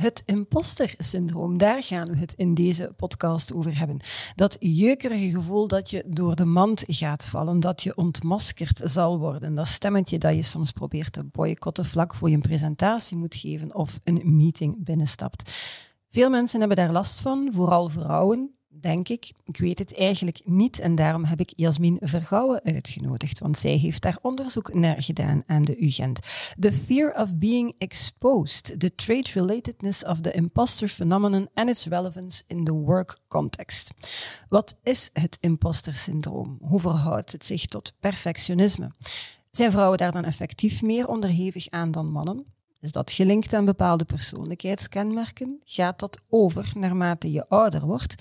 Het imposter-syndroom, daar gaan we het in deze podcast over hebben. Dat jeukerige gevoel dat je door de mand gaat vallen, dat je ontmaskerd zal worden. Dat stemmetje dat je soms probeert te boycotten vlak voor je een presentatie moet geven of een meeting binnenstapt. Veel mensen hebben daar last van, vooral vrouwen denk ik. Ik weet het eigenlijk niet en daarom heb ik Jasmin Vergouwen uitgenodigd, want zij heeft daar onderzoek naar gedaan aan de UGent. The Fear of Being Exposed, the Trait-Relatedness of the Imposter Phenomenon and its Relevance in the Work Context. Wat is het imposter syndroom? Hoe verhoudt het zich tot perfectionisme? Zijn vrouwen daar dan effectief meer onderhevig aan dan mannen? Is dat gelinkt aan bepaalde persoonlijkheidskenmerken? Gaat dat over naarmate je ouder wordt?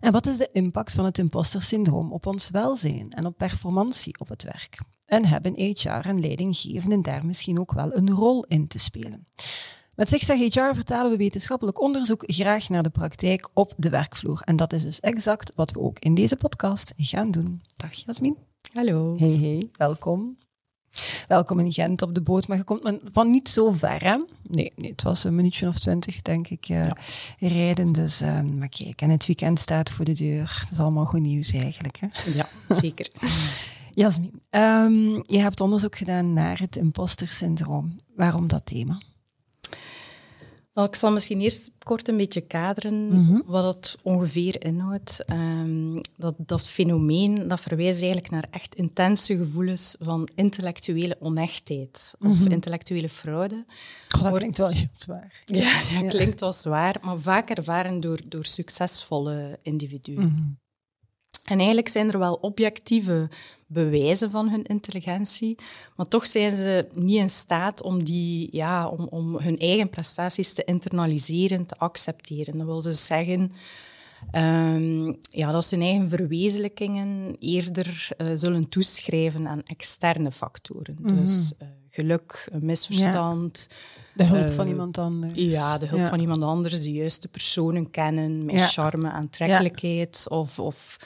En wat is de impact van het imposter-syndroom op ons welzijn en op performantie op het werk? En hebben HR en leidinggevenden daar misschien ook wel een rol in te spelen? Met Zigzag HR vertalen we wetenschappelijk onderzoek graag naar de praktijk op de werkvloer. En dat is dus exact wat we ook in deze podcast gaan doen. Dag Jasmin. Hallo. Hey, hey, welkom. Welkom in Gent op de boot, maar je komt van niet zo ver, hè? Nee, nee het was een minuutje of twintig, denk ik, uh, rijden. Dus, uh, maar kijk, en het weekend staat voor de deur. Dat is allemaal goed nieuws eigenlijk, hè? Ja, zeker. Jasmin, um, je hebt onderzoek gedaan naar het imposter syndroom. Waarom dat thema? Ik zal misschien eerst kort een beetje kaderen mhm. wat het ongeveer inhoudt. Um, dat, dat fenomeen dat verwijst eigenlijk naar echt intense gevoelens van intellectuele onechtheid of mhm. intellectuele fraude. Oh, dat klinkt wel heel zwaar. Ja, ja, klinkt wel zwaar, maar vaak ervaren door, door succesvolle individuen. Mhm. En eigenlijk zijn er wel objectieve bewijzen van hun intelligentie, maar toch zijn ze niet in staat om, die, ja, om, om hun eigen prestaties te internaliseren, te accepteren. Dat wil dus zeggen um, ja, dat ze hun eigen verwezenlijkingen eerder uh, zullen toeschrijven aan externe factoren. Mm -hmm. Dus uh, geluk, een misverstand. Ja. De hulp uh, van iemand anders. Ja, de hulp ja. van iemand anders, de juiste personen kennen, met charme, aantrekkelijkheid of, of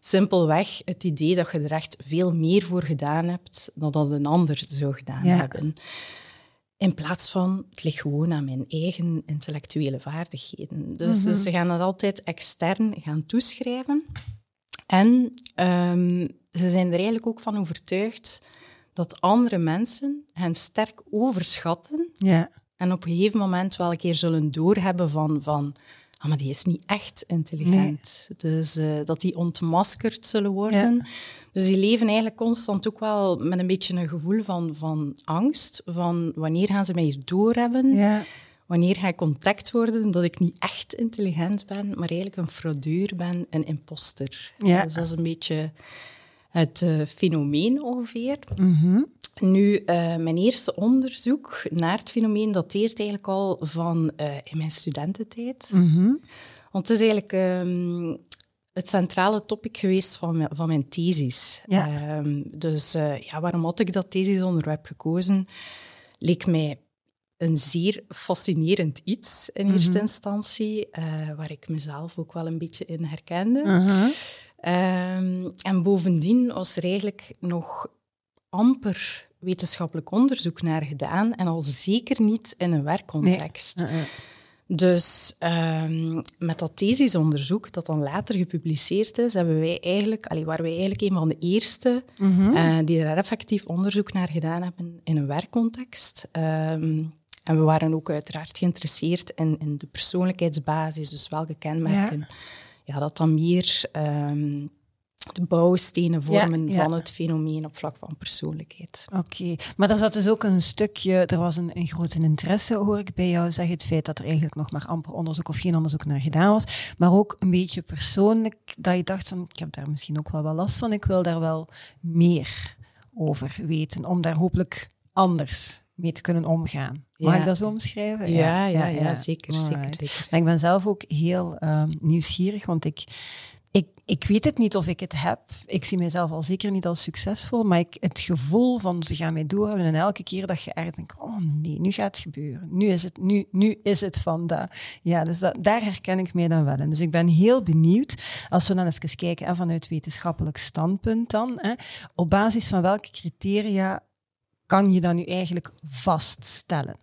simpelweg het idee dat je er echt veel meer voor gedaan hebt dan dat een ander zou gedaan ja. hebben. In plaats van, het ligt gewoon aan mijn eigen intellectuele vaardigheden. Dus, mm -hmm. dus ze gaan dat altijd extern gaan toeschrijven. En um, ze zijn er eigenlijk ook van overtuigd dat andere mensen hen sterk overschatten. Ja. En op een gegeven moment wel een keer zullen doorhebben van, van ah, maar die is niet echt intelligent. Dus uh, dat die ontmaskerd zullen worden. Ja. Dus die leven eigenlijk constant ook wel met een beetje een gevoel van, van angst. Van wanneer gaan ze mij hier doorhebben? Ja. Wanneer ga ik contact worden dat ik niet echt intelligent ben, maar eigenlijk een fraudeur ben, een imposter. Ja. Dus dat is een beetje het uh, fenomeen ongeveer. Mm -hmm. Nu, uh, mijn eerste onderzoek naar het fenomeen dateert eigenlijk al van uh, in mijn studententijd. Mm -hmm. Want het is eigenlijk um, het centrale topic geweest van mijn, van mijn thesis. Ja. Um, dus uh, ja, waarom had ik dat thesisonderwerp gekozen? Leek mij een zeer fascinerend iets in eerste mm -hmm. instantie, waar ik mezelf ook wel een beetje in herkende. -huh. Um, en bovendien was er eigenlijk nog amper wetenschappelijk onderzoek naar gedaan en al zeker niet in een werkcontext. Nee. Uh -uh. Dus um, met dat thesisonderzoek, dat dan later gepubliceerd is, hebben wij eigenlijk, allee, waren wij eigenlijk een van de eerste mm -hmm. uh, die er effectief onderzoek naar gedaan hebben in een werkcontext. Um, en we waren ook uiteraard geïnteresseerd in, in de persoonlijkheidsbasis, dus welke kenmerken ja. Ja dat dan meer um, de bouwstenen vormen ja, ja. van het fenomeen op vlak van persoonlijkheid. Oké, okay. maar er zat dus ook een stukje, er was een, een grote interesse, hoor ik bij jou zeggen, het feit dat er eigenlijk nog maar amper onderzoek of geen onderzoek naar gedaan was, maar ook een beetje persoonlijk, dat je dacht van, ik heb daar misschien ook wel wel last van, ik wil daar wel meer over weten, om daar hopelijk anders mee te kunnen omgaan. Mag ja. ik dat zo omschrijven? Ja, ja, ja, ja zeker, zeker, zeker. Maar ik ben zelf ook heel uh, nieuwsgierig, want ik ik, ik weet het niet of ik het heb. Ik zie mezelf al zeker niet als succesvol, maar ik, het gevoel van ze gaan mij doorhouden en elke keer dat je eigenlijk denkt, oh nee, nu gaat het gebeuren. Nu is het, nu, nu is het vandaag. Ja, dus dat, daar herken ik mij dan wel in. Dus ik ben heel benieuwd, als we dan even kijken en vanuit wetenschappelijk standpunt dan, hè, op basis van welke criteria kan je dan nu eigenlijk vaststellen?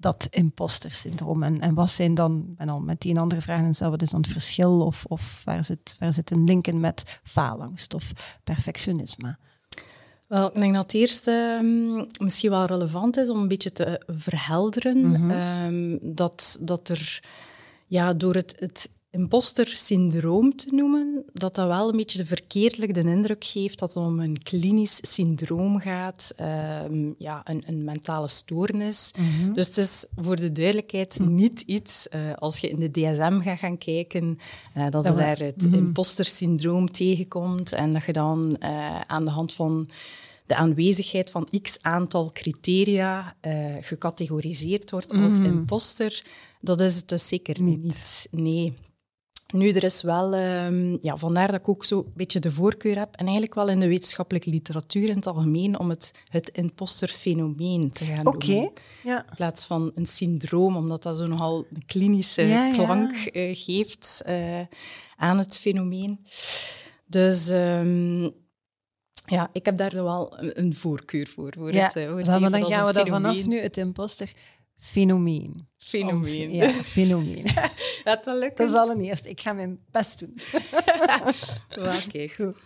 dat imposter syndroom? En, en wat zijn dan, en al meteen andere vragen en wat is dan het verschil? Of, of waar, zit, waar zit een link in met faalangst of perfectionisme? Wel, ik denk dat het eerste um, misschien wel relevant is om een beetje te verhelderen mm um, dat, dat er ja, door het, het imposter-syndroom te noemen, dat dat wel een beetje de verkeerdelijk de indruk geeft dat het om een klinisch syndroom gaat, um, ja, een, een, mentale stoornis. Mhm. Dus het is voor de duidelijkheid mhm. niet iets, uh, als je in de DSM gaat gaan kijken, uh, dat je daar het mm imposter-syndroom tegenkomt en dat je dan uh, aan de hand van de aanwezigheid van x aantal criteria gecategoriseerd wordt als mm. imposter. Dat is het dus zeker niet. niet. Nee. Nu, er is wel, um, ja, vandaar dat ik ook zo een beetje de voorkeur heb, en eigenlijk wel in de wetenschappelijke literatuur in het algemeen, om het het imposterfenomeen te gaan okay, noemen. Ja. In plaats van een syndroom, omdat dat zo nogal een klinische klank uh, geeft uh, aan het fenomeen. Dus um, ja, ik heb daar wel een, een voorkeur voor. voor ja, het, uh, voor maar dan gaan we daar vanaf nu het imposter fenomeen. Fenomeen. ja, fenomeen. dat wel lukken. Dat is allereerst. Ik ga mijn best doen. Oké, goed.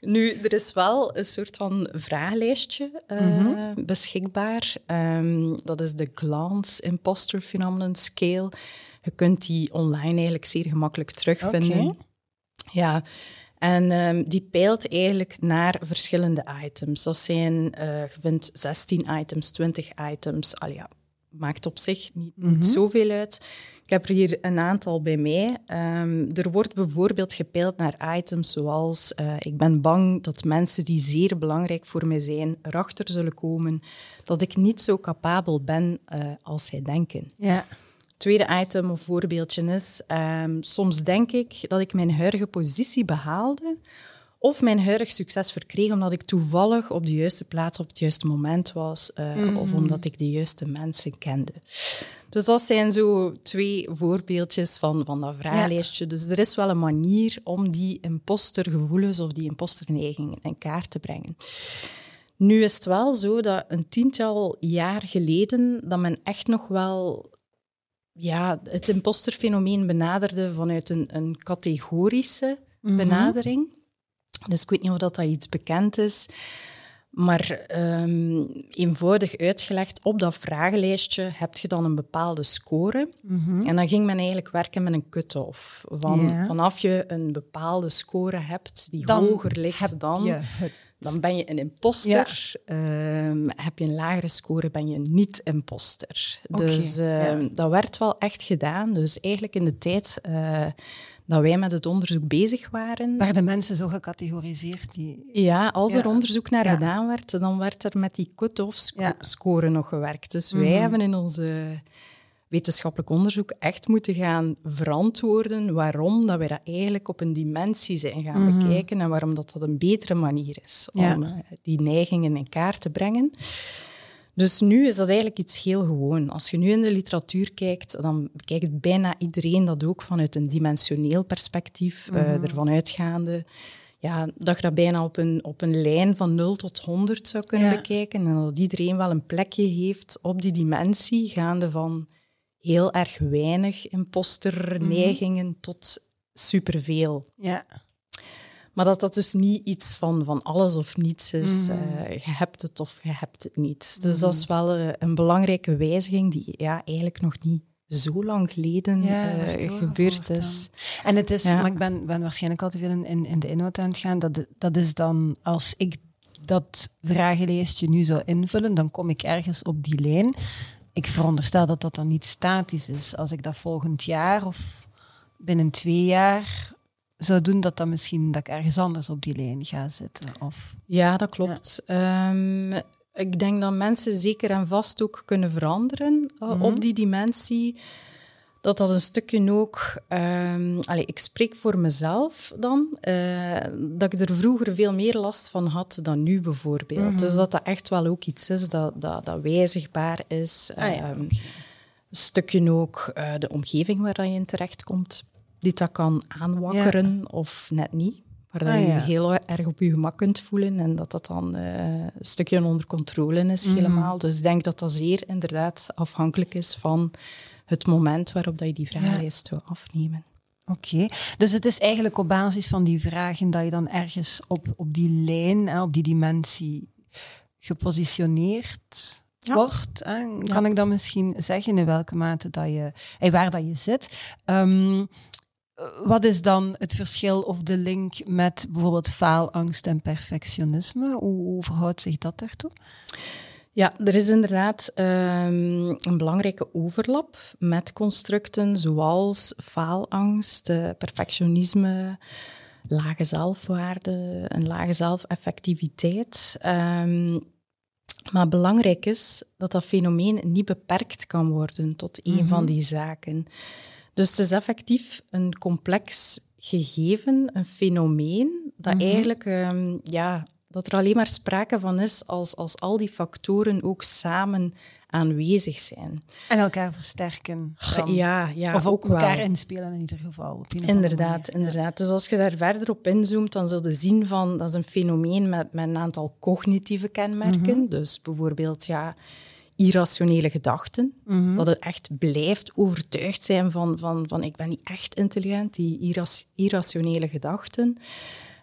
Nu, er is wel een soort van vragenlijstje uh, mm-hmm. beschikbaar. Um, dat is de Glance Imposter Phenomenon Scale. Je kunt die online eigenlijk zeer gemakkelijk terugvinden. Okay. Ja, en um, die peilt eigenlijk naar verschillende items. Dat zijn, uh, je vindt 16 items, 20 items. Al ja, maakt op zich niet, niet mhm. zoveel uit. Ik heb er hier een aantal bij mij. Um, er wordt bijvoorbeeld gepeild naar items zoals uh, ik ben bang dat mensen die zeer belangrijk voor mij zijn erachter zullen komen dat ik niet zo capabel ben uh, als zij denken. Ja. Tweede item of voorbeeldje is, um, soms denk ik dat ik mijn huidige positie behaalde of mijn huidig succes verkreeg omdat ik toevallig op de juiste plaats op het juiste moment was, uh, of omdat ik de juiste mensen kende. Dus dat zijn zo twee voorbeeldjes van, van dat vragenlijstje. Dus er is wel een manier om die impostergevoelens of die imposterneiging in kaart te brengen. Nu is het wel zo dat een tiental jaar geleden dat men echt nog wel ja, het imposterfenomeen benaderde vanuit een, een categorische mhm. benadering. Dus ik weet niet of dat, dat iets bekend is. Maar um, eenvoudig uitgelegd, op dat vragenlijstje heb je dan een bepaalde score. Mhm. En dan ging men eigenlijk werken met een cut-off. Van, Vanaf je een bepaalde score hebt die hoger ligt dan, dan ben je een imposter. Ehm, heb je een lagere score, ben je niet imposter. dus uh, dat werd wel echt gedaan. Dus eigenlijk in de tijd... Uh, dat wij met het onderzoek bezig waren. Waar de mensen zo gecategoriseerd? Die... Ja, als er onderzoek naar gedaan werd, dan werd er met die cut-off score nog gewerkt. Dus wij mhm. hebben in onze wetenschappelijk onderzoek echt moeten gaan verantwoorden waarom dat wij dat eigenlijk op een dimensie zijn gaan mhm. bekijken en waarom dat, dat een betere manier is om eh, die neigingen in kaart te brengen. Dus nu is dat eigenlijk iets heel gewoon. Als je nu in de literatuur kijkt, dan bekijkt bijna iedereen dat ook vanuit een dimensioneel perspectief, mm ervan uitgaande. Ja, dat je dat bijna op een, op een lijn van 0 tot 100 zou kunnen bekijken. En dat iedereen wel een plekje heeft op die dimensie, gaande van heel erg weinig imposterneigingen mm tot superveel. Ja. Maar dat dat dus niet iets van, van alles of niets is. Mm je hebt het of je hebt het niet. Dus dat is mhm. wel uh, een belangrijke wijziging die ja, eigenlijk nog niet zo lang geleden ja, uh, gebeurd is. En het is, maar ik ben, ben waarschijnlijk al te veel in, in de inhoud aan het gaan. Dat, dat is dan, als ik dat vragenlijstje nu zou invullen, dan kom ik ergens op die lijn. Ik veronderstel dat dat dan niet statisch is. Als ik dat volgend jaar of binnen twee jaar zou doen, dat dan misschien dat ik ergens anders op die lijn ga zitten. Of... Ja, dat klopt. Ehm, ik denk dat mensen zeker en vast ook kunnen veranderen uh, op die dimensie. dat dat een stukje ook... Um, allez, ik spreek voor mezelf dan, uh, dat ik er vroeger veel meer last van had dan nu bijvoorbeeld. Mhm. Dus dat dat echt wel ook iets is dat, dat, dat wijzigbaar is. Ah, ja. um, een stukje ook uh, de omgeving waar je in terechtkomt, die dat kan aanwakkeren of net niet. Waar ah, je je heel erg op je gemak kunt voelen en dat dat dan uh, een stukje onder controle is mm. helemaal. Dus ik denk dat dat zeer inderdaad afhankelijk is van het moment waarop dat je die vragenlijst zou afnemen. Oké, dus het is eigenlijk op basis van die vragen dat je dan ergens op, op die lijn, hè, op die dimensie gepositioneerd wordt. Hè? Kan ik dan misschien zeggen in welke mate dat je, en waar dat je zit? Um, wat is dan het verschil of de link met bijvoorbeeld faalangst en perfectionisme? Hoe, hoe verhoudt zich dat daartoe? Ja, er is inderdaad um, een belangrijke overlap met constructen zoals faalangst, perfectionisme, lage zelfwaarde, een lage zelfeffectiviteit. Um, maar belangrijk is dat dat fenomeen niet beperkt kan worden tot één van mhm. die zaken. Dus het is effectief een complex gegeven, een fenomeen, dat mhm. eigenlijk um, ja, dat er alleen maar sprake van is als, als al die factoren ook samen aanwezig zijn. En elkaar versterken. Ja, ja, of ook, elkaar inspelen in ieder geval. Inderdaad, inderdaad. Dus als je daar verder op inzoomt, dan zul je zien van dat is een fenomeen met, met een aantal cognitieve kenmerken. Mhm. Dus bijvoorbeeld ja, irrationele gedachten. Mhm. Dat het echt blijft overtuigd zijn van, van, van ik ben niet echt intelligent, die irrationele gedachten.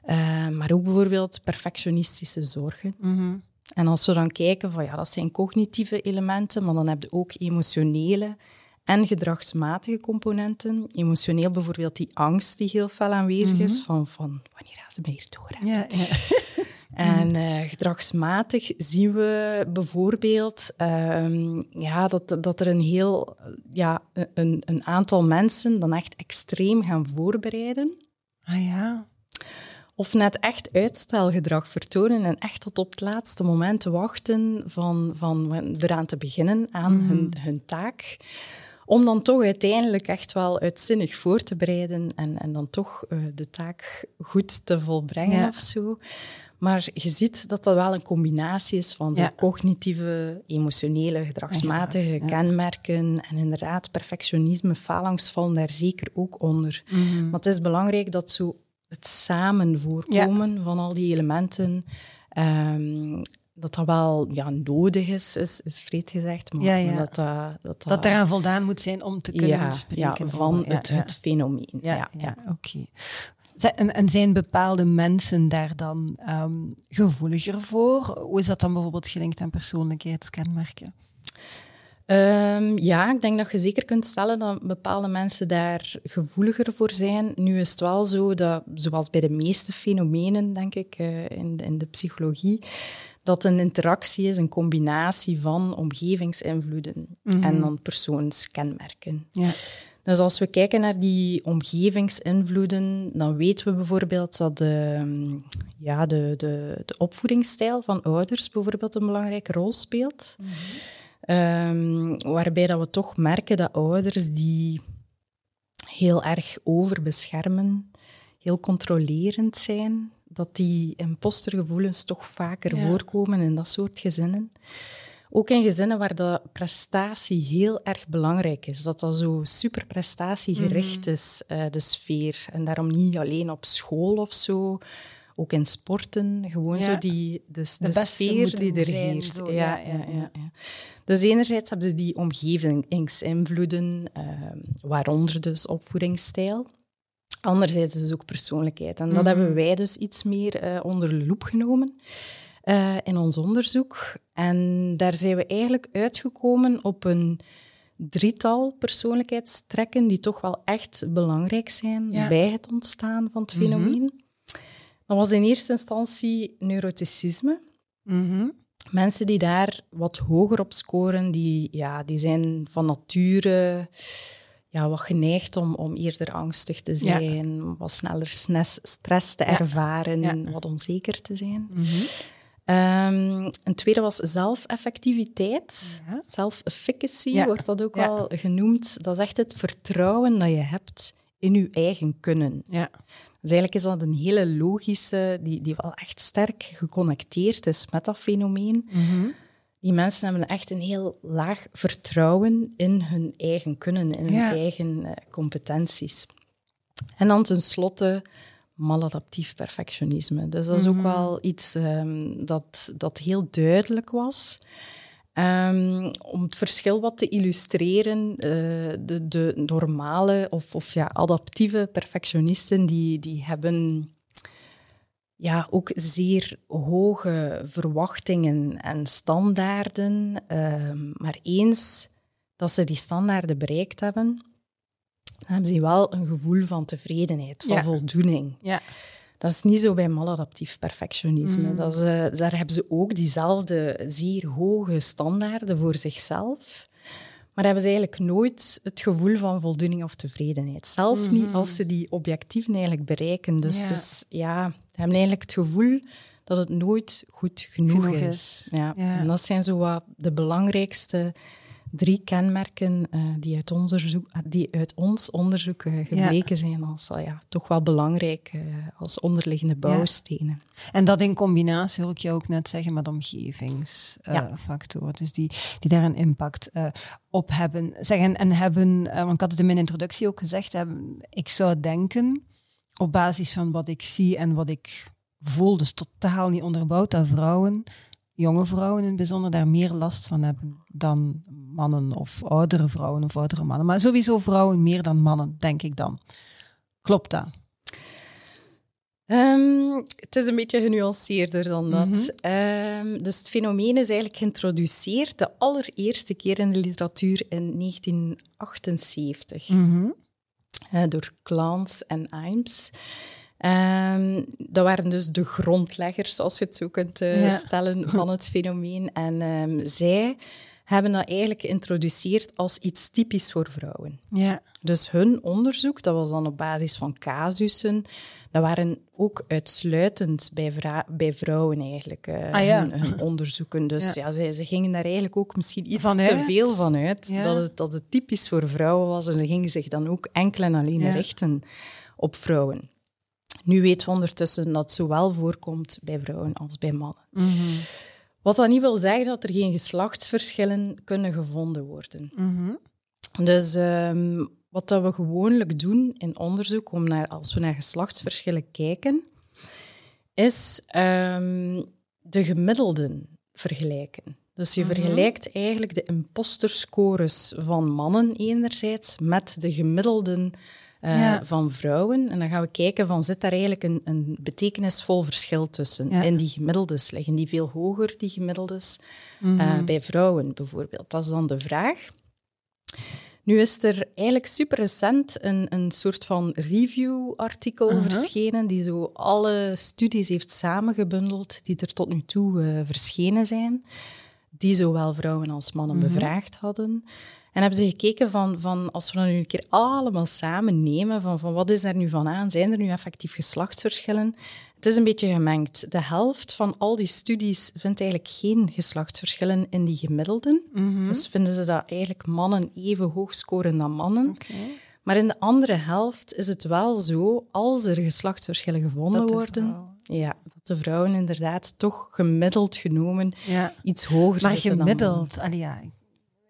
Uh, maar ook bijvoorbeeld perfectionistische zorgen. Mhm. En als we dan kijken van ja, dat zijn cognitieve elementen, maar dan heb je ook emotionele en gedragsmatige componenten. Emotioneel bijvoorbeeld die angst die heel fel aanwezig is, mhm. van, van wanneer gaan ze mij hier door? Ja, ja. En uh, gedragsmatig zien we bijvoorbeeld um, ja, dat, dat er een heel ja, een, een aantal mensen dan echt extreem gaan voorbereiden. Ah ja of net echt uitstelgedrag vertonen en echt tot op het laatste moment wachten van, van eraan te beginnen aan mhm. hun, hun taak. Om dan toch uiteindelijk echt wel uitzinnig voor te bereiden en, en dan toch uh, de taak goed te volbrengen ja. of zo. Maar je ziet dat dat wel een combinatie is van ja. cognitieve, emotionele, gedragsmatige kenmerken. En inderdaad, perfectionisme, faalangst vallen daar zeker ook onder. Mm Maar het is belangrijk dat zo het samen voorkomen van al die elementen. Um, dat dat wel ja, nodig is, is, is vreed gezegd. Maar, ja, dat, uh, dat, dat eraan voldaan moet zijn om te kunnen spreken van het, het fenomeen. Ja, ja, oké. En, zijn bepaalde mensen daar dan um, gevoeliger voor? Hoe is dat dan bijvoorbeeld gelinkt aan persoonlijkheidskenmerken? Um, ja, ik denk dat je zeker kunt stellen dat bepaalde mensen daar gevoeliger voor zijn. Nu is het wel zo dat, zoals bij de meeste fenomenen, denk ik, uh, in, in de psychologie, dat een interactie is, een combinatie van omgevingsinvloeden mm en dan persoonskenmerken. Ja. Dus als we kijken naar die omgevingsinvloeden, dan weten we bijvoorbeeld dat de, ja, de, de, de opvoedingsstijl van ouders bijvoorbeeld een belangrijke rol speelt. Mm Um, waarbij dat we toch merken dat ouders die heel erg overbeschermen, heel controlerend zijn, dat die impostergevoelens toch vaker voorkomen in dat soort gezinnen. Ook in gezinnen waar de prestatie heel erg belangrijk is. Dat dat zo super prestatiegericht mm is, uh, de sfeer. En daarom niet alleen op school of zo, ook in sporten, gewoon zo die, de, de, de sfeer die er heerst. Ja, ja, ja, ja, Dus enerzijds hebben ze die omgevingsinvloeden, uh, waaronder dus opvoedingsstijl. Anderzijds is dus ook persoonlijkheid. En dat mhm. hebben wij dus iets meer uh, onder de loep genomen uh, in ons onderzoek. En daar zijn we eigenlijk uitgekomen op een drietal persoonlijkheidstrekken die toch wel echt belangrijk zijn bij het ontstaan van het mhm. fenomeen. Dat was in eerste instantie neuroticisme. Mhm. Mensen die daar wat hoger op scoren, die, ja, die zijn van nature ja, wat geneigd om, om eerder angstig te zijn, wat sneller stress te ervaren, wat onzeker te zijn. Mhm. Um, een tweede was zelfeffectiviteit. Ja. Self-efficacy wordt dat ook wel genoemd. Dat is echt het vertrouwen dat je hebt in je eigen kunnen. Ja. Dus eigenlijk is dat een hele logische, die, die wel echt sterk geconnecteerd is met dat fenomeen. Mm Die mensen hebben echt een heel laag vertrouwen in hun eigen kunnen, in hun eigen uh, competenties. En dan tenslotte maladaptief perfectionisme. Dus dat is ook mhm. wel iets um, dat, dat heel duidelijk was. Um, om het verschil wat te illustreren, uh, de, de normale of, of ja, adaptieve perfectionisten, die, die hebben ja, ook zeer hoge verwachtingen en standaarden. Uh, maar eens dat ze die standaarden bereikt hebben, dan hebben ze wel een gevoel van tevredenheid, van voldoening. Ja. Dat is niet zo bij maladaptief perfectionisme. Mm. Dat is, uh, daar hebben ze ook diezelfde zeer hoge standaarden voor zichzelf. Maar hebben ze eigenlijk nooit het gevoel van voldoening of tevredenheid. Zelfs niet mhm. als ze die objectieven eigenlijk bereiken. Dus ja. Ja, ze hebben eigenlijk het gevoel dat het nooit goed genoeg, is. Ja. ja. En dat zijn zo wat de belangrijkste drie kenmerken uh, die, uit onderzoek, ah, die uit ons onderzoek uh, gebleken zijn als uh, ja, toch wel belangrijk als onderliggende bouwstenen. En dat in combinatie, wil ik je ook net zeggen, met omgevingsfactoren. Dus die, die daar een impact op hebben. Zeggen, en hebben, want ik had het in mijn introductie ook gezegd, hebben, ik zou denken, op basis van wat ik zie en wat ik voel, dus totaal niet onderbouwd, dat vrouwen jonge vrouwen in het bijzonder daar meer last van hebben dan mannen of oudere vrouwen of oudere mannen. Maar sowieso vrouwen meer dan mannen, denk ik dan. Klopt dat? Um, het is een beetje genuanceerder dan dat. Mm dus het fenomeen is eigenlijk geïntroduceerd de allereerste keer in de literatuur in 1978 mm uh, door Clans en Imes. Um, dat waren dus de grondleggers, als je het zo kunt uh, stellen, van het fenomeen. En um, zij hebben dat eigenlijk geïntroduceerd als iets typisch voor vrouwen. Ja. Dus hun onderzoek, dat was dan op basis van casussen, dat waren ook uitsluitend bij, bij vrouwen eigenlijk, uh, ah, ja. hun, onderzoeken. Dus ja, ja ze, gingen daar eigenlijk ook misschien iets te veel van uit, dat, het, dat het typisch voor vrouwen was. En ze gingen zich dan ook enkel en alleen richten op vrouwen. Nu weten we ondertussen dat het zowel voorkomt bij vrouwen als bij mannen. Mhm. Wat dat niet wil zeggen dat er geen geslachtsverschillen kunnen gevonden worden. Mhm. Dus ehm, wat dat we gewoonlijk doen in onderzoek, om naar, als we naar geslachtsverschillen kijken, is um, de gemiddelden vergelijken. Dus je mhm. vergelijkt eigenlijk de imposterscores van mannen enerzijds met de gemiddelden uh, van vrouwen. En dan gaan we kijken van, zit daar eigenlijk een, een betekenisvol verschil tussen? Ja. En die gemiddeldes, liggen die veel hoger, die gemiddeldes, mm -hmm. uh, bij vrouwen bijvoorbeeld? Dat is dan de vraag. Nu is er eigenlijk super recent een, een soort van review-artikel uh -huh. verschenen, die zo alle studies heeft samengebundeld die er tot nu toe uh, verschenen zijn, die zowel vrouwen als mannen -hmm. bevraagd hadden. En hebben ze gekeken van, van als we dat nu een keer allemaal samen nemen, van, van wat is er nu van aan? Zijn er nu effectief geslachtsverschillen? Het is een beetje gemengd. De helft van al die studies vindt eigenlijk geen geslachtsverschillen in die gemiddelden. Mhm. Dus vinden ze dat eigenlijk mannen even hoog scoren dan mannen. Maar in de andere helft is het wel zo, als er geslachtsverschillen gevonden worden, ja, dat de vrouwen inderdaad toch gemiddeld genomen ja. iets hoger maar zitten gemiddeld, dan ja,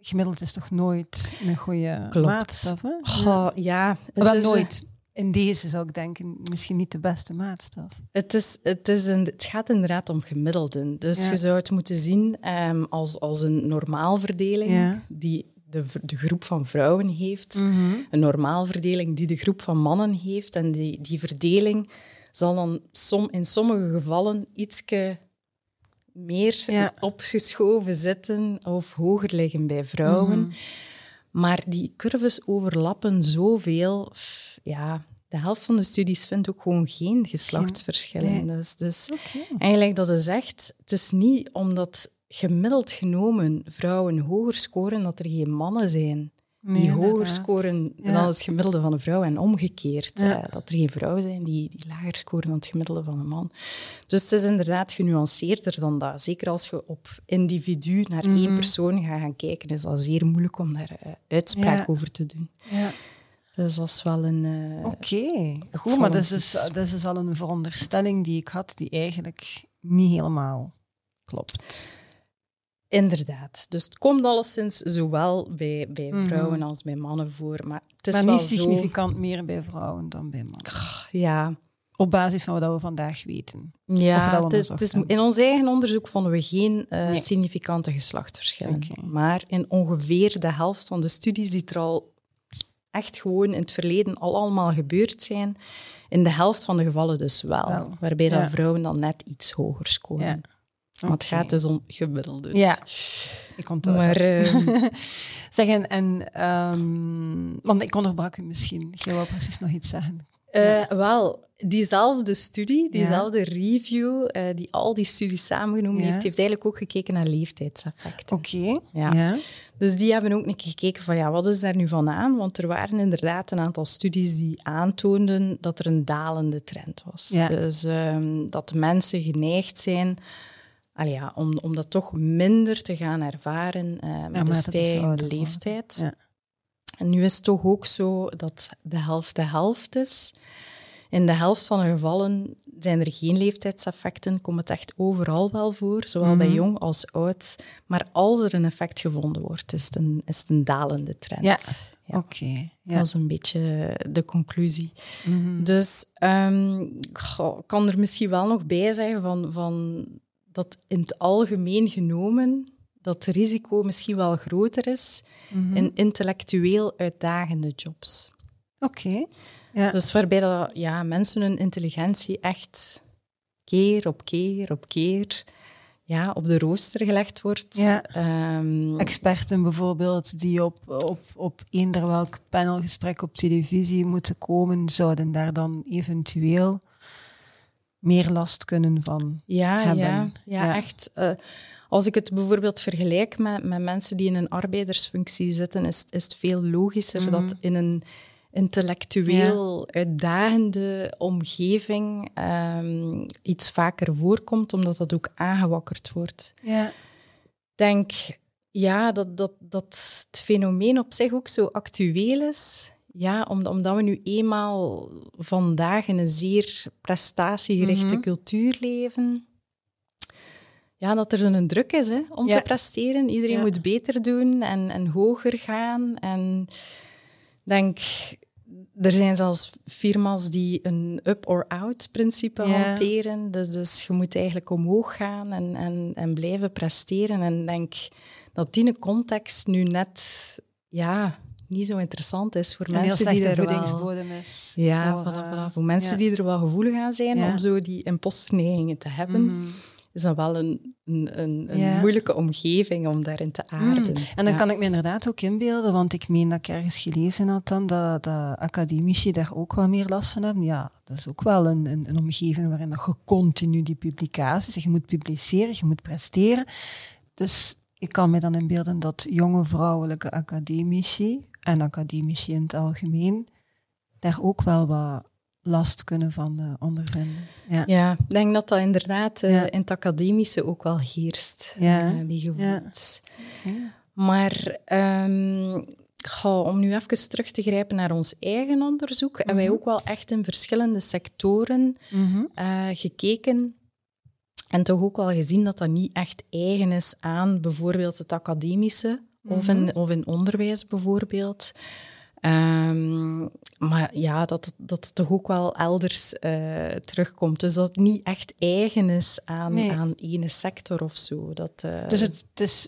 gemiddeld is toch nooit een goede maatstaf? Hè? ja, ja wel is, nooit. In deze zou ik denken, misschien niet de beste maatstaf. Het, is, het, is een, het gaat inderdaad om gemiddelden. Dus je zou het moeten zien um, als, als een normaalverdeling die de, de groep van vrouwen heeft. Mm Een normaalverdeling die de groep van mannen heeft. En die, die verdeling zal dan som, in sommige gevallen ietske meer opgeschoven zitten of hoger liggen bij vrouwen. Mhm. Maar die curves overlappen zoveel. Ja, de helft van de studies vindt ook gewoon geen geslachtsverschillen. Dus, dus eigenlijk dat is echt, het is niet omdat gemiddeld genomen vrouwen hoger scoren dat er geen mannen zijn die hoger scoren dan het gemiddelde van een vrouw en omgekeerd. Eh, dat er geen vrouwen zijn die, die lager scoren dan het gemiddelde van een man. Dus het is inderdaad genuanceerder dan dat. Zeker als je op individu naar één mhm. persoon gaat gaan kijken, is dat zeer moeilijk om daar uh, uitspraak over te doen. Ja. Dus dat is wel een. Uh, Oké, goed, maar dat is, dus, dat is dus al een veronderstelling die ik had, die eigenlijk niet helemaal klopt. Inderdaad. Dus het komt alleszins zowel bij, bij mhm. vrouwen als bij mannen voor. Maar het is maar wel niet significant meer bij vrouwen dan bij mannen. Ja. Op basis van wat we vandaag weten. Ja, het is, het is, in ons eigen onderzoek vonden we geen uh, significante geslachtsverschillen. Maar in ongeveer de helft van de studies die er al echt gewoon in het verleden al allemaal gebeurd zijn, in de helft van de gevallen dus wel. Waarbij dan vrouwen dan net iets hoger scoren. Ja. Want het gaat dus om gemiddelde. Ja, ik onthoud maar, uh, zeggen, en... Um, want ik onderbrak u misschien. Je wou precies nog iets zeggen. Uh, wel, diezelfde studie, diezelfde review, uh, die al die studies samengenomen heeft, heeft eigenlijk ook gekeken naar leeftijdseffecten. Oké. Ja. Dus die hebben ook een keer gekeken van, ja, wat is daar nu van aan? Want er waren inderdaad een aantal studies die aantoonden dat er een dalende trend was. Dus um, dat mensen geneigd zijn Allee, ja, om, om dat toch minder te gaan ervaren uh, met ja, de stijgende leeftijd. Ja. En nu is het toch ook zo dat de helft de helft is. In de helft van de gevallen zijn er geen leeftijdseffecten, komt het echt overal wel voor, zowel bij mhm. jong als oud. Maar als er een effect gevonden wordt, is het een, is het een dalende trend. Ja, oké. Ja. Dat is een beetje de conclusie. Mhm. Dus um, kan er misschien wel nog bij zeggen van, van dat in het algemeen genomen dat het risico misschien wel groter is mhm. in intellectueel uitdagende jobs. Oké. Ja. Dus waarbij dat, ja, mensen hun intelligentie echt keer op keer op keer ja, op de rooster gelegd wordt. Ja. Ehm, Experten bijvoorbeeld die op, op, op eender welk panelgesprek op televisie moeten komen, zouden daar dan eventueel meer last kunnen van ja, hebben. Ja, ja, echt. Uh, als ik het bijvoorbeeld vergelijk met, met mensen die in een arbeidersfunctie zitten, is, is het veel logischer mm dat in een intellectueel uitdagende omgeving um, iets vaker voorkomt, omdat dat ook aangewakkerd wordt. Ja. denk ja, dat, dat, dat het fenomeen op zich ook zo actueel is. Ja, omdat we nu eenmaal vandaag in een zeer prestatiegerichte mhm. cultuur leven. Ja, dat er een druk is hè, om te presteren. Iedereen moet beter doen en, en hoger gaan. En denk, er zijn zelfs firma's die een up-or-out principe hanteren. Dus, dus je moet eigenlijk omhoog gaan en, en, en blijven presteren. En denk dat die context nu net ja, niet zo interessant is voor mensen die er voedingsbodem wel... is. Ja, voor, voilà, voor mensen die er wel gevoelig aan zijn om zo die imposterneigingen te hebben. Mhm. Is dat wel een, een, een, moeilijke omgeving om daarin te mhm. aarden. En dan kan ik me inderdaad ook inbeelden, want ik meen dat ik ergens gelezen had dan, dat, dat academici daar ook wel meer last van hebben. Ja, dat is ook wel een, een, een omgeving waarin je continu die publicaties, je moet publiceren, je moet presteren. Dus ik kan me dan inbeelden dat jonge vrouwelijke academici en academici in het algemeen daar ook wel wat last kunnen van uh, ondervinden. Ja. ja, ik denk dat dat inderdaad uh, in het academische ook wel heerst, ja. uh, die gevoelens. Ja. Maar um, om nu even terug te grijpen naar ons eigen onderzoek, mm hebben wij mhm. ook wel echt in verschillende sectoren mm gekeken en toch ook wel gezien dat dat niet echt eigen is aan bijvoorbeeld het academische of, in, mhm. of in onderwijs bijvoorbeeld. Um, maar ja, dat, dat het toch ook wel elders uh, terugkomt. Dus dat het niet echt eigen is aan, nee. aan ene sector of zo. Dat, uh... Dus het, het, is,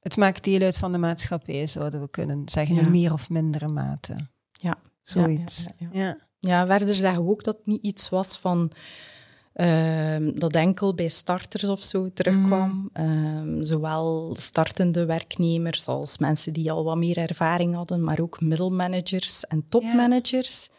het maakt deel uit van de maatschappij, zouden we kunnen zeggen, ja. in meer of mindere mate. Ja. Zoiets. Ja, ja, ja. ja. verder zeggen we ook dat het niet iets was van Ehm, dat enkel bij starters of zo terugkwam. Mm. zowel startende werknemers als mensen die al wat meer ervaring hadden, maar ook middelmanagers en topmanagers.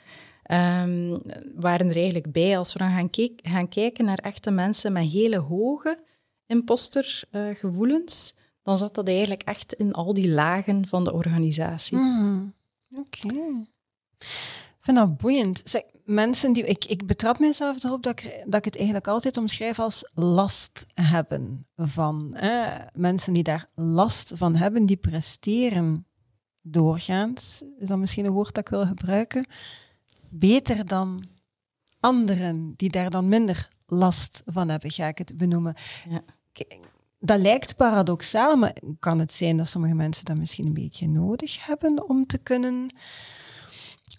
Yeah. waren er eigenlijk bij als we dan gaan, gaan, kijken naar echte mensen met hele hoge impostergevoelens. Uh, dan zat dat eigenlijk echt in al die lagen van de organisatie. Mm, Oké. Ik vind dat boeiend. Zeg, mensen die, ik, ik betrap mezelf erop dat ik, dat ik het eigenlijk altijd omschrijf als last hebben van. Mensen die daar last van hebben, die presteren doorgaans, is dat misschien een woord dat ik wil gebruiken, beter dan anderen die daar dan minder last van hebben, ga ik het benoemen. Ja. Dat lijkt paradoxaal, maar kan het zijn dat sommige mensen dat misschien een beetje nodig hebben om te kunnen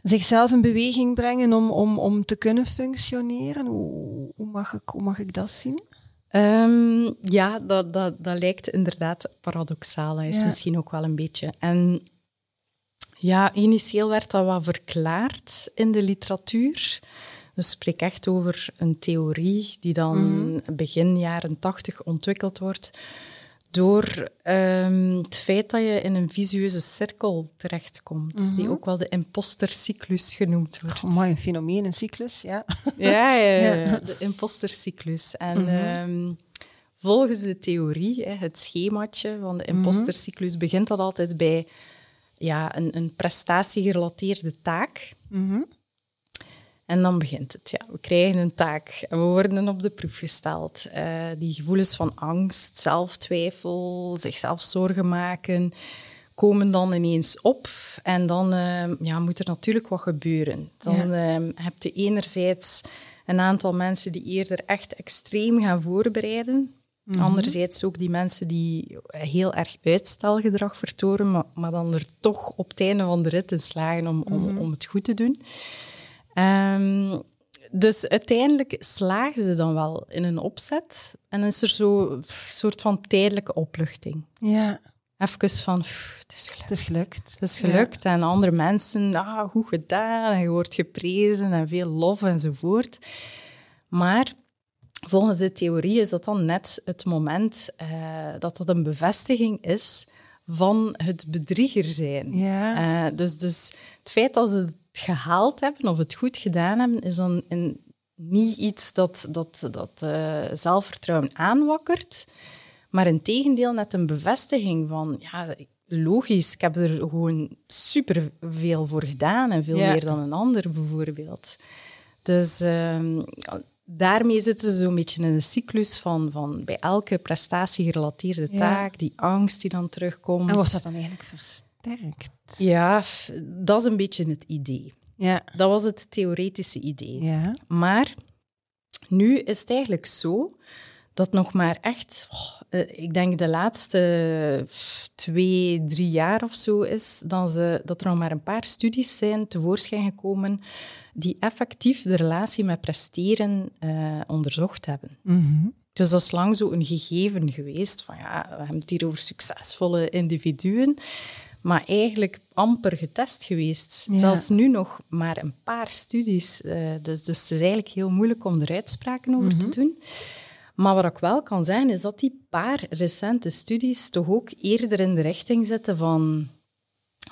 zichzelf in beweging brengen, om, om, om te kunnen functioneren? Hoe, hoe, mag, ik, hoe mag ik dat zien? Um, ja, dat, dat, dat lijkt inderdaad paradoxaal. Dat is ja. misschien ook wel een beetje. En ja, initieel werd dat wat verklaard in de literatuur. Dus spreek echt over een theorie die dan mm. begin jaren tachtig ontwikkeld wordt door um, het feit dat je in een visueuze cirkel terechtkomt, mm -hmm. die ook wel de impostercyclus genoemd wordt. Oh, mooi, een fenomeen, een cyclus, ja. Ja, ja, ja de impostercyclus. En mm -hmm. um, volgens de theorie, het schemaatje van de impostercyclus, begint dat altijd bij ja, een, een prestatiegerelateerde taak. Mm -hmm. En dan begint het. Ja. We krijgen een taak en we worden op de proef gesteld. Uh, die gevoelens van angst, zelftwijfel, zichzelf zorgen maken, komen dan ineens op. En dan uh, ja, moet er natuurlijk wat gebeuren. Dan ja. uh, heb je enerzijds een aantal mensen die eerder echt extreem gaan voorbereiden. Mm -hmm. Anderzijds ook die mensen die heel erg uitstelgedrag vertoren, maar, maar, dan er toch op het einde van de rit in slagen om, om, mm -hmm. om het goed te doen. Um, dus uiteindelijk slagen ze dan wel in een opzet en is er zo een soort van tijdelijke opluchting. Ja. Even van, het is gelukt. Het is gelukt. Het is gelukt. Ja. En andere mensen, ah, goed gedaan. En je wordt geprezen en veel lof enzovoort. Maar volgens de theorie is dat dan net het moment uh, dat dat een bevestiging is van het bedrieger zijn. Ja. Uh, dus, dus het feit dat ze het gehaald hebben of het goed gedaan hebben, is dan een, niet iets dat, dat, dat uh, zelfvertrouwen aanwakkert, maar in tegendeel net een bevestiging van, ja, logisch, ik heb er gewoon superveel voor gedaan en veel ja. meer dan een ander bijvoorbeeld. Dus uh, daarmee zitten ze zo'n beetje in een cyclus van, van bij elke prestatiegerelateerde taak, ja. die angst die dan terugkomt. En wordt dat dan eigenlijk versterkt? Ja, dat is een beetje het idee. Ja. Dat was het theoretische idee. Ja. Maar nu is het eigenlijk zo dat nog maar echt, oh, ik denk de laatste twee, drie jaar of zo is, dat, ze, dat er nog maar een paar studies zijn tevoorschijn gekomen die effectief de relatie met presteren uh, onderzocht hebben. Mm -hmm. Dus dat is lang zo een gegeven geweest van ja, we hebben het hier over succesvolle individuen maar eigenlijk amper getest geweest. Ja. Zelfs nu nog maar een paar studies. Uh, dus, dus het is eigenlijk heel moeilijk om er uitspraken over mm -hmm. te doen. Maar wat ik wel kan zeggen, is dat die paar recente studies toch ook eerder in de richting zetten van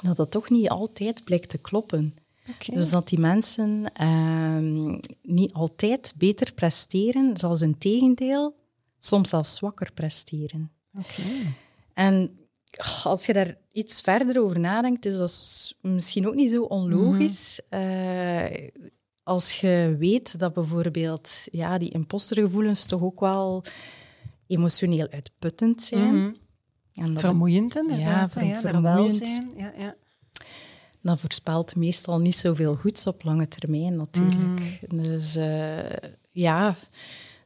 dat dat toch niet altijd blijkt te kloppen. Okay. Dus dat die mensen uh, niet altijd beter presteren, zelfs in tegendeel, soms zelfs zwakker presteren. Okay. En als je daar iets verder over nadenkt, is dat misschien ook niet zo onlogisch. Mm -hmm. uh, als je weet dat bijvoorbeeld ja, die impostergevoelens toch ook wel emotioneel uitputtend zijn. Mm -hmm. en dat vermoeiend inderdaad. Ja, ja, vermoeiend. Zijn. Ja, ja. Dat voorspelt meestal niet zoveel goeds op lange termijn natuurlijk. Mm -hmm. Dus uh, ja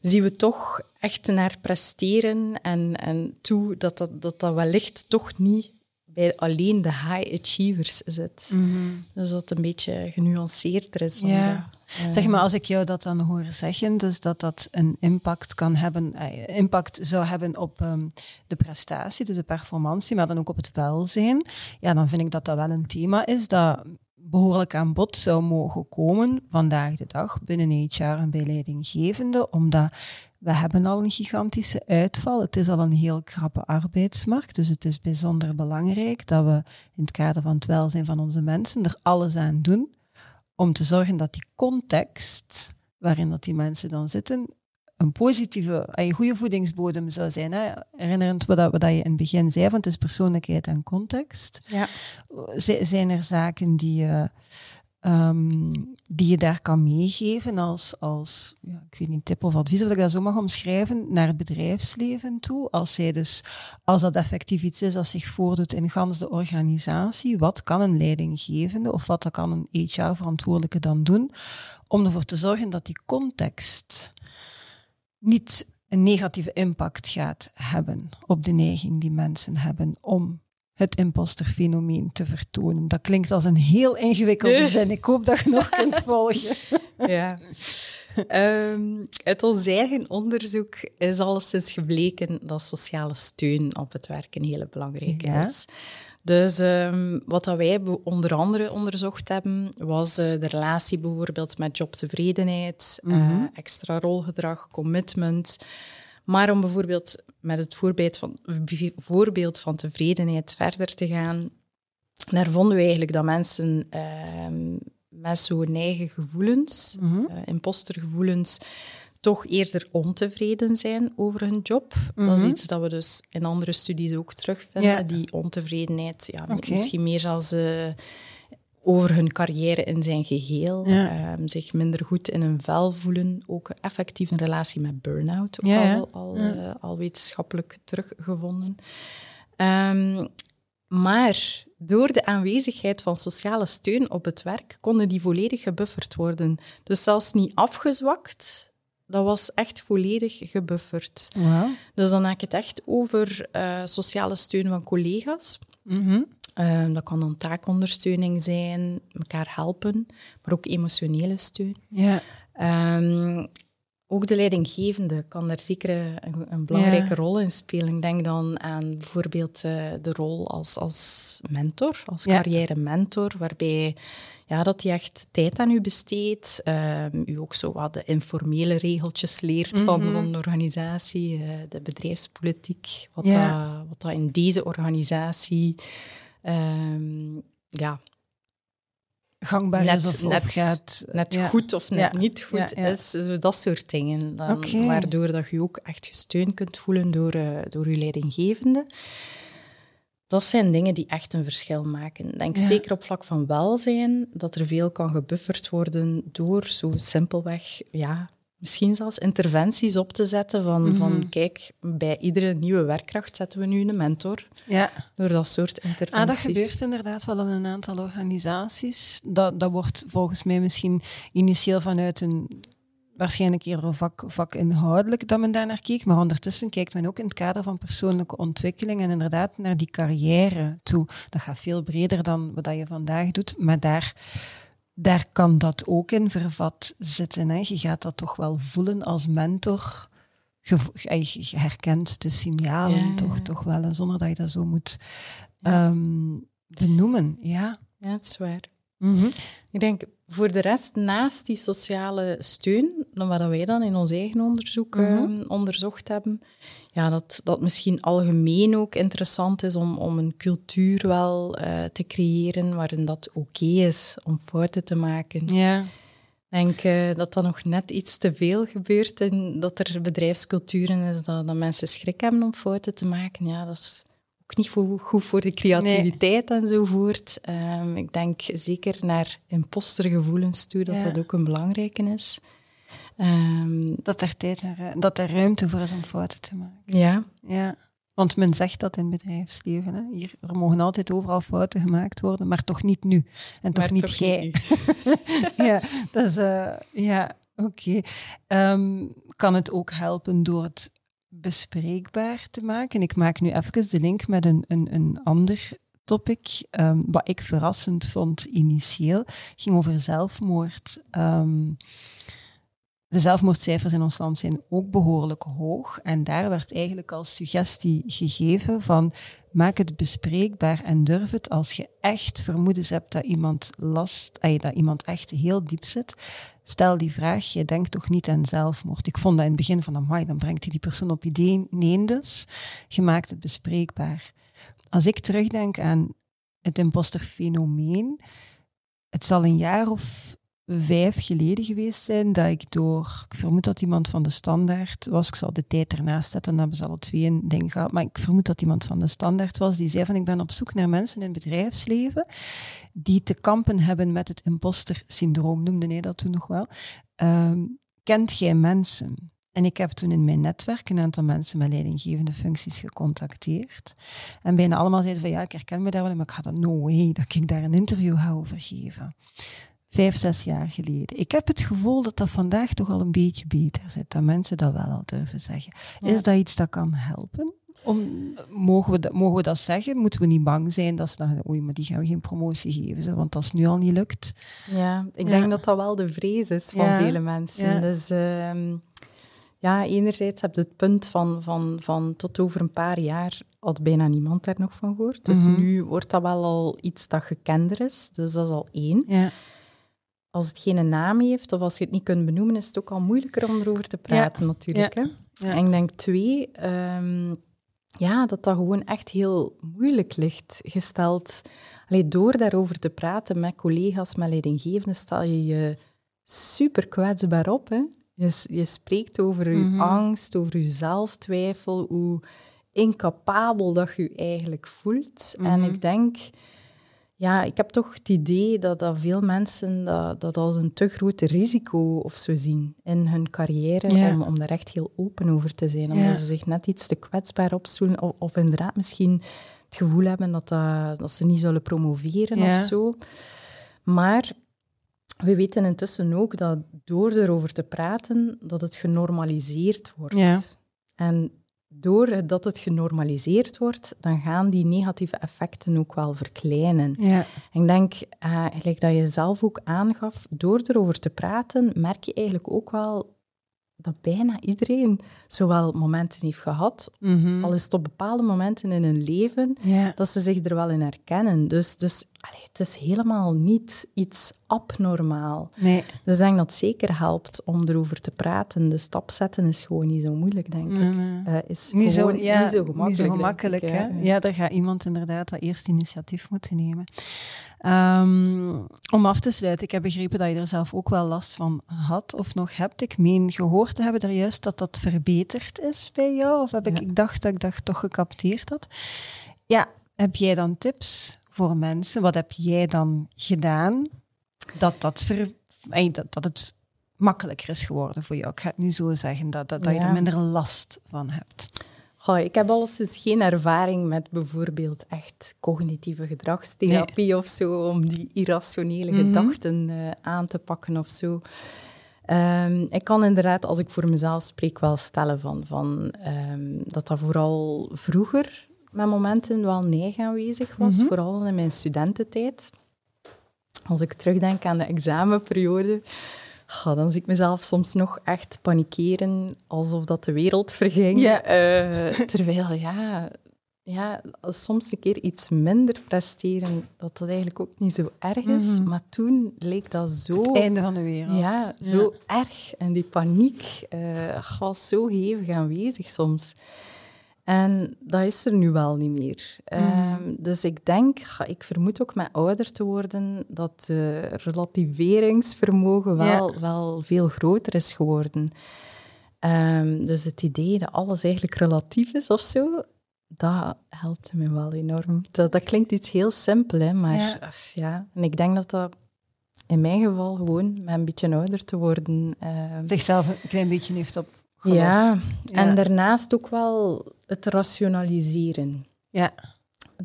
zien we toch echt naar presteren en, en toe dat dat, dat dat wellicht toch niet bij alleen de high achievers zit. Mm -hmm. Dus dat het een beetje genuanceerder is. Ja. De, zeg maar, als ik jou dat dan hoor zeggen, dus dat dat een impact kan hebben, eh, impact zou hebben op um, de prestatie, dus de performantie, maar dan ook op het welzijn, ja, dan vind ik dat dat wel een thema is dat behoorlijk aan bod zou mogen komen vandaag de dag binnen HR en bij leidinggevende, omdat we hebben al een gigantische uitval. Het is al een heel krappe arbeidsmarkt, dus het is bijzonder belangrijk dat we in het kader van het welzijn van onze mensen er alles aan doen om te zorgen dat die context waarin dat die mensen dan zitten een positieve, een goede voedingsbodem zou zijn. Hè? Herinnerend wat, wat je in het begin zei, want het is persoonlijkheid en context. Ja. Zijn er zaken die je, ehm, die je daar kan meegeven als, als ja, ik weet niet, tip of advies, of ik dat zo mag omschrijven, naar het bedrijfsleven toe? Als, zij dus, als dat effectief iets is dat zich voordoet in gans de organisatie, wat kan een leidinggevende of wat kan een HR-verantwoordelijke dan doen om ervoor te zorgen dat die context niet een negatieve impact gaat hebben op de neiging die mensen hebben om het imposterfenomeen te vertonen. Dat klinkt als een heel ingewikkelde zin. Ik hoop dat je nog kunt volgen. Ja. Um, uit ons eigen onderzoek is alleszins gebleken dat sociale steun op het werk een hele belangrijke is. Dus um, wat dat wij onder andere onderzocht hebben, was uh, de relatie bijvoorbeeld met jobtevredenheid, mm -hmm. uh, extra rolgedrag, commitment. Maar om bijvoorbeeld met het voorbeeld van, voorbeeld van tevredenheid verder te gaan, daar vonden we eigenlijk dat mensen uh, met zo'n eigen gevoelens, mm -hmm. impostergevoelens, toch eerder ontevreden zijn over hun job. Dat is mhm. iets dat we dus in andere studies ook terugvinden. Die ontevredenheid, ja, misschien meer als uh, over hun carrière in zijn geheel. Ehm, zich minder goed in hun vel voelen. Ook effectief een relatie met burn-out, ook al, al, uh, al, wetenschappelijk teruggevonden. Um, maar door de aanwezigheid van sociale steun op het werk konden die volledig gebufferd worden. Dus zelfs niet afgezwakt, dat was echt volledig gebufferd. Wow. Dus dan heb ik het echt over uh, sociale steun van collega's. Mm -hmm. uh, dat kan dan taakondersteuning zijn, elkaar helpen, maar ook emotionele steun. Ja. Um, ook de leidinggevende kan daar zeker een, een belangrijke ja. rol in spelen. Ik denk dan aan bijvoorbeeld uh, de rol als, als mentor, als ja. carrière mentor, waarbij ja, dat hij echt tijd aan u besteedt. Um, u ook zo wat de informele regeltjes leert mm -hmm. van, mhm. van de organisatie, uh, de bedrijfspolitiek, wat, ja. dat, wat dat in deze organisatie um, ja, gangbaar net, is of, net, of gaat... Net ja. goed of net ja. niet goed ja, is. Zo dat soort dingen. Dan, okay. Waardoor dat je ook echt gesteund kunt voelen door, uh, door je leidinggevende. Dat zijn dingen die echt een verschil maken. Ik denk zeker op vlak van welzijn dat er veel kan gebufferd worden door zo simpelweg ja, misschien zelfs interventies op te zetten van, mm -hmm. van kijk, bij iedere nieuwe werkkracht zetten we nu een mentor. Ja. Door dat soort interventies. Ah, dat gebeurt inderdaad wel in een aantal organisaties. Dat, dat wordt volgens mij misschien initieel vanuit een waarschijnlijk eerder vak, vakinhoudelijk dat men daar naar kijkt, maar ondertussen kijkt men ook in het kader van persoonlijke ontwikkeling en inderdaad naar die carrière toe. Dat gaat veel breder dan wat je vandaag doet, maar daar daar kan dat ook in vervat zitten. Hè. Je gaat dat toch wel voelen als mentor. Je, herkent de signalen ja, toch, ja. toch wel, zonder dat je dat zo moet ja. um, benoemen. Ja, ja dat is waar. Mm -hmm. Ik denk voor de rest, naast die sociale steun, dan wat wij dan in ons eigen onderzoek mm -hmm. uh, onderzocht hebben, ja, dat, dat misschien algemeen ook interessant is om, om een cultuur wel uh, te creëren waarin dat oké okay is om fouten te maken. Ja. Ik denk uh, dat dat nog net iets te veel gebeurt en dat er bedrijfsculturen is dat, dat mensen schrik hebben om fouten te maken. Ja, dat is ook niet voor, goed voor de creativiteit nee. enzovoort. Um, ik denk zeker naar impostergevoelens toe dat ja. dat ook een belangrijke is. Um, dat, er tijd en dat er ruimte voor is om fouten te maken. Ja. ja. Want men zegt dat in het bedrijfsleven. Hè? Hier, er mogen altijd overal fouten gemaakt worden, maar toch niet nu. En toch maar niet jij. Ja, dat is... Uh, ja, oké. Okay. Um, kan het ook helpen door het bespreekbaar te maken? Ik maak nu even de link met een, een, een ander topic, um, wat ik verrassend vond initieel, ging over zelfmoord. Um, de zelfmoordcijfers in ons land zijn ook behoorlijk hoog. En daar werd eigenlijk als suggestie gegeven van maak het bespreekbaar en durf het als je echt vermoedens hebt dat iemand last, dat iemand echt heel diep zit. Stel die vraag, je denkt toch niet aan zelfmoord. Ik vond dat in het begin van, amai, dan brengt hij die persoon op idee. Nee dus, je maakt het bespreekbaar. Als ik terugdenk aan het imposterfenomeen, het zal een jaar of vijf geleden geweest zijn dat ik door, ik vermoed dat iemand van de standaard was, ik zal de tijd ernaast zetten, dan hebben ze alle twee een ding gehad, maar ik vermoed dat iemand van de standaard was, die zei van ik ben op zoek naar mensen in het bedrijfsleven die te kampen hebben met het imposter syndroom, noemde hij dat toen nog wel. Ehm, kent jij mensen? En ik heb toen in mijn netwerk een aantal mensen met leidinggevende functies gecontacteerd. En bijna allemaal zeiden van ja, ik herken me daar wel, maar ik ga dat no way dat ik daar een interview ga over geven vijf, zes jaar geleden. Ik heb het gevoel dat dat vandaag toch al een beetje beter zit, dat mensen dat wel al durven zeggen. Is dat iets dat kan helpen? Om, mogen, we dat, mogen we dat zeggen? Moeten we niet bang zijn dat ze dan, oei, maar die gaan we geen promotie geven, want als het nu al niet lukt. Ja, ik denk dat dat wel de vrees is van vele mensen. Dus uh, ja, enerzijds heb je het punt van, van, van tot over een paar jaar had bijna niemand daar nog van gehoord. Dus mhm. nu wordt dat wel al iets dat gekender is. Dus dat is al één. Ja als het geen naam heeft of als je het niet kunt benoemen, is het ook al moeilijker om erover te praten, natuurlijk. Hè? En ik denk twee, um, ja, dat dat gewoon echt heel moeilijk ligt gesteld. Allee, door daarover te praten met collega's, met leidinggevenden, stel je je super kwetsbaar op. Hè? Je, je spreekt over je mhm. angst, over je zelftwijfel, hoe incapabel dat je je eigenlijk voelt. En mhm. ik denk ja, ik heb toch het idee dat, dat veel mensen dat, dat als een te groot risico of zo zien in hun carrière, om, om daar echt heel open over te zijn. Omdat ze zich net iets te kwetsbaar opstoelen of, of inderdaad misschien het gevoel hebben dat, dat, dat ze niet zullen promoveren of zo. Maar we weten intussen ook dat door erover te praten, dat het genormaliseerd wordt. En doordat het genormaliseerd wordt, dan gaan die negatieve effecten ook wel verkleinen. Ja. Ik denk, uh, gelijk dat je zelf ook aangaf, door erover te praten, merk je eigenlijk ook wel dat bijna iedereen zowel momenten heeft gehad, mhm. al is het op bepaalde momenten in hun leven, dat ze zich er wel in herkennen. Dus, dus het is helemaal niet iets abnormaal. Nee. Dus ik denk dat het zeker helpt om erover te praten. De stap zetten is gewoon niet zo moeilijk, denk ik. Uh, is niet, zo, ja, niet zo gemakkelijk. Niet zo gemakkelijk hè? Ja, daar gaat iemand inderdaad dat eerste initiatief moeten nemen. Um, om af te sluiten, ik heb begrepen dat je er zelf ook wel last van had of nog hebt. Ik meen gehoord te hebben er juist dat dat verbeterd is bij jou. Of heb ik, ik dacht dat ik dat toch gecapteerd had. Ja, heb jij dan tips voor mensen? Wat heb jij dan gedaan dat, dat, ver, dat, dat het makkelijker is geworden voor jou? Ik ga het nu zo zeggen, dat, dat, dat je er minder last van hebt. Goh, ik heb alleszins geen ervaring met bijvoorbeeld echt cognitieve gedragstherapie of zo, om die irrationele mhm. gedachten uh, aan te pakken of zo. Um, ik kan inderdaad, als ik voor mezelf spreek, wel stellen van, van um, dat dat vooral vroeger met momenten wel neig aanwezig was, mm vooral in mijn studententijd. Als ik terugdenk aan de examenperiode, dan zie ik mezelf soms nog echt panikeren, alsof dat de wereld verging. Ja. Uh, terwijl, ja, ja, soms een keer iets minder presteren, dat dat eigenlijk ook niet zo erg is. Mhm. Maar toen leek dat zo... einde van de wereld. Ja, zo erg. En die paniek uh, was zo hevig aanwezig soms. En dat is er nu wel niet meer. Mhm. Ehm, dus ik denk, ik vermoed ook met ouder te worden, dat het relativeringsvermogen wel, wel veel groter is geworden. Um, dus het idee dat alles eigenlijk relatief is of zo, dat helpt me wel enorm. Dat, dat klinkt iets heel simpel, hè, maar ja. ja. En ik denk dat dat in mijn geval gewoon met een beetje ouder te worden... Uh, Zichzelf een klein beetje heeft op ja, en daarnaast ook wel het rationaliseren. Ja.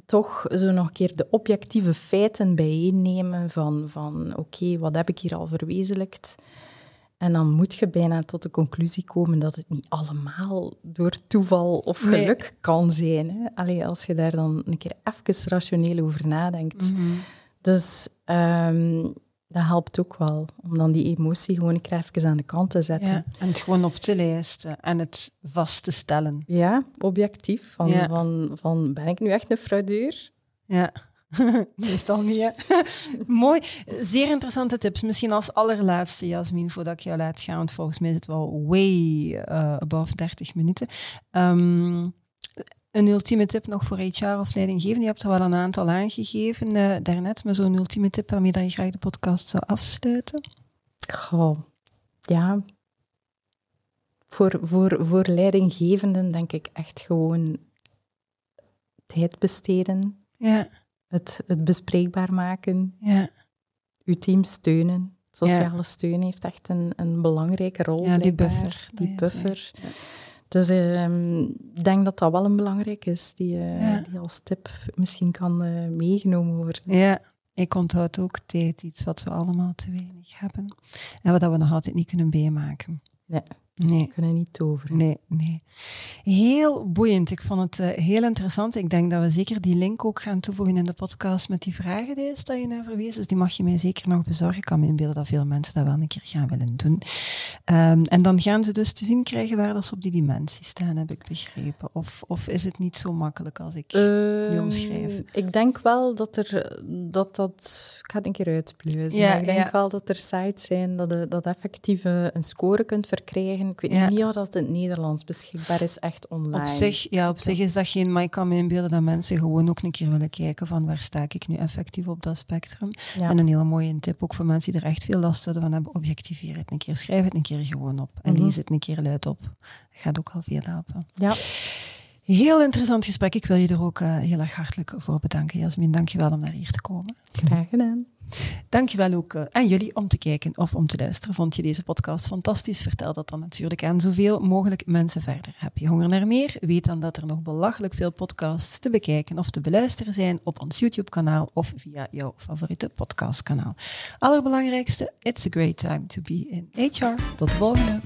Toch zo nog een keer de objectieve feiten bijeennemen van, van oké, wat heb ik hier al verwezenlijkt? En dan moet je bijna tot de conclusie komen dat het niet allemaal door toeval of geluk kan zijn. Hè? Allee, als je daar dan een keer even rationeel over nadenkt. Mhm. Dus um, dat helpt ook wel, om dan die emotie gewoon even aan de kant te zetten. Ja, en het gewoon op te lijsten en het vast te stellen. Ja, objectief. Van, van, van ben ik nu echt een fraudeur? Ja. Meestal niet, hè? Mooi. Zeer interessante tips. Misschien als allerlaatste, Jasmin, voordat ik jou laat gaan, want volgens mij is het wel way uh, above 30 minuten. Um, een ultieme tip nog voor HR of leidinggevende? Je hebt er wel een aantal aangegeven uh, daarnet, maar zo'n ultieme tip waarmee dat je graag de podcast zou afsluiten? Goh, ja. Voor, voor, voor leidinggevenden denk ik echt gewoon tijd besteden. Ja. Het, het bespreekbaar maken. Ja. Uw team steunen. Sociale steun heeft echt een, een belangrijke rol. Ja, die buffer. Die je buffer. Dus ehm, ik denk dat dat wel een belangrijk is, die, eh, Ja. die als tip misschien kan eh, meegenomen worden. Ja, ik onthoud ook tijd, iets wat we allemaal te weinig hebben. En wat we nog altijd niet kunnen bijmaken. Nee. Nee. We kunnen niet toveren. Nee, nee. Heel boeiend. Ik vond het eh, heel interessant. Ik denk dat we zeker die link ook gaan toevoegen in de podcast met die vragen die is dat je naar verwees. Dus die mag je mij zeker nog bezorgen. Ik kan me inbeelden dat veel mensen dat wel een keer gaan willen doen. Ehm, en dan gaan ze dus te zien krijgen waar dat ze op die dimensie staan, heb ik begrepen. Of, of is het niet zo makkelijk als ik Ehm, omschrijf? Ik denk wel dat er dat dat. Ik ga het een keer uitpluizen. Ja, ik denk ja. wel dat er sites zijn dat je dat effectief eh, een score kunt verkrijgen. Ik weet Ja. niet of dat in het Nederlands beschikbaar is, echt online. Op zich, ja, op zich is dat geen, maar ik kan me inbeelden dat mensen gewoon ook een keer willen kijken van waar sta ik nu effectief op dat spectrum. Ja. En een hele mooie tip ook voor mensen die er echt veel last van hebben, objectiveer het een keer, schrijf het een keer gewoon op en Mhm. lees het een keer luid op. Dat gaat ook al veel helpen. Ja. Heel interessant gesprek. Ik wil je er ook eh, heel erg hartelijk voor bedanken. Jasmin, dank je wel om naar hier te komen. Graag gedaan. Dankjewel ook eh, aan jullie om te kijken of om te luisteren. Vond je deze podcast fantastisch? Vertel dat dan natuurlijk aan zoveel mogelijk mensen verder. Heb je honger naar meer? Weet dan dat er nog belachelijk veel podcasts te bekijken of te beluisteren zijn op ons YouTube-kanaal of via jouw favoriete podcastkanaal. Allerbelangrijkste, it's a great time to be in HR. Tot de volgende.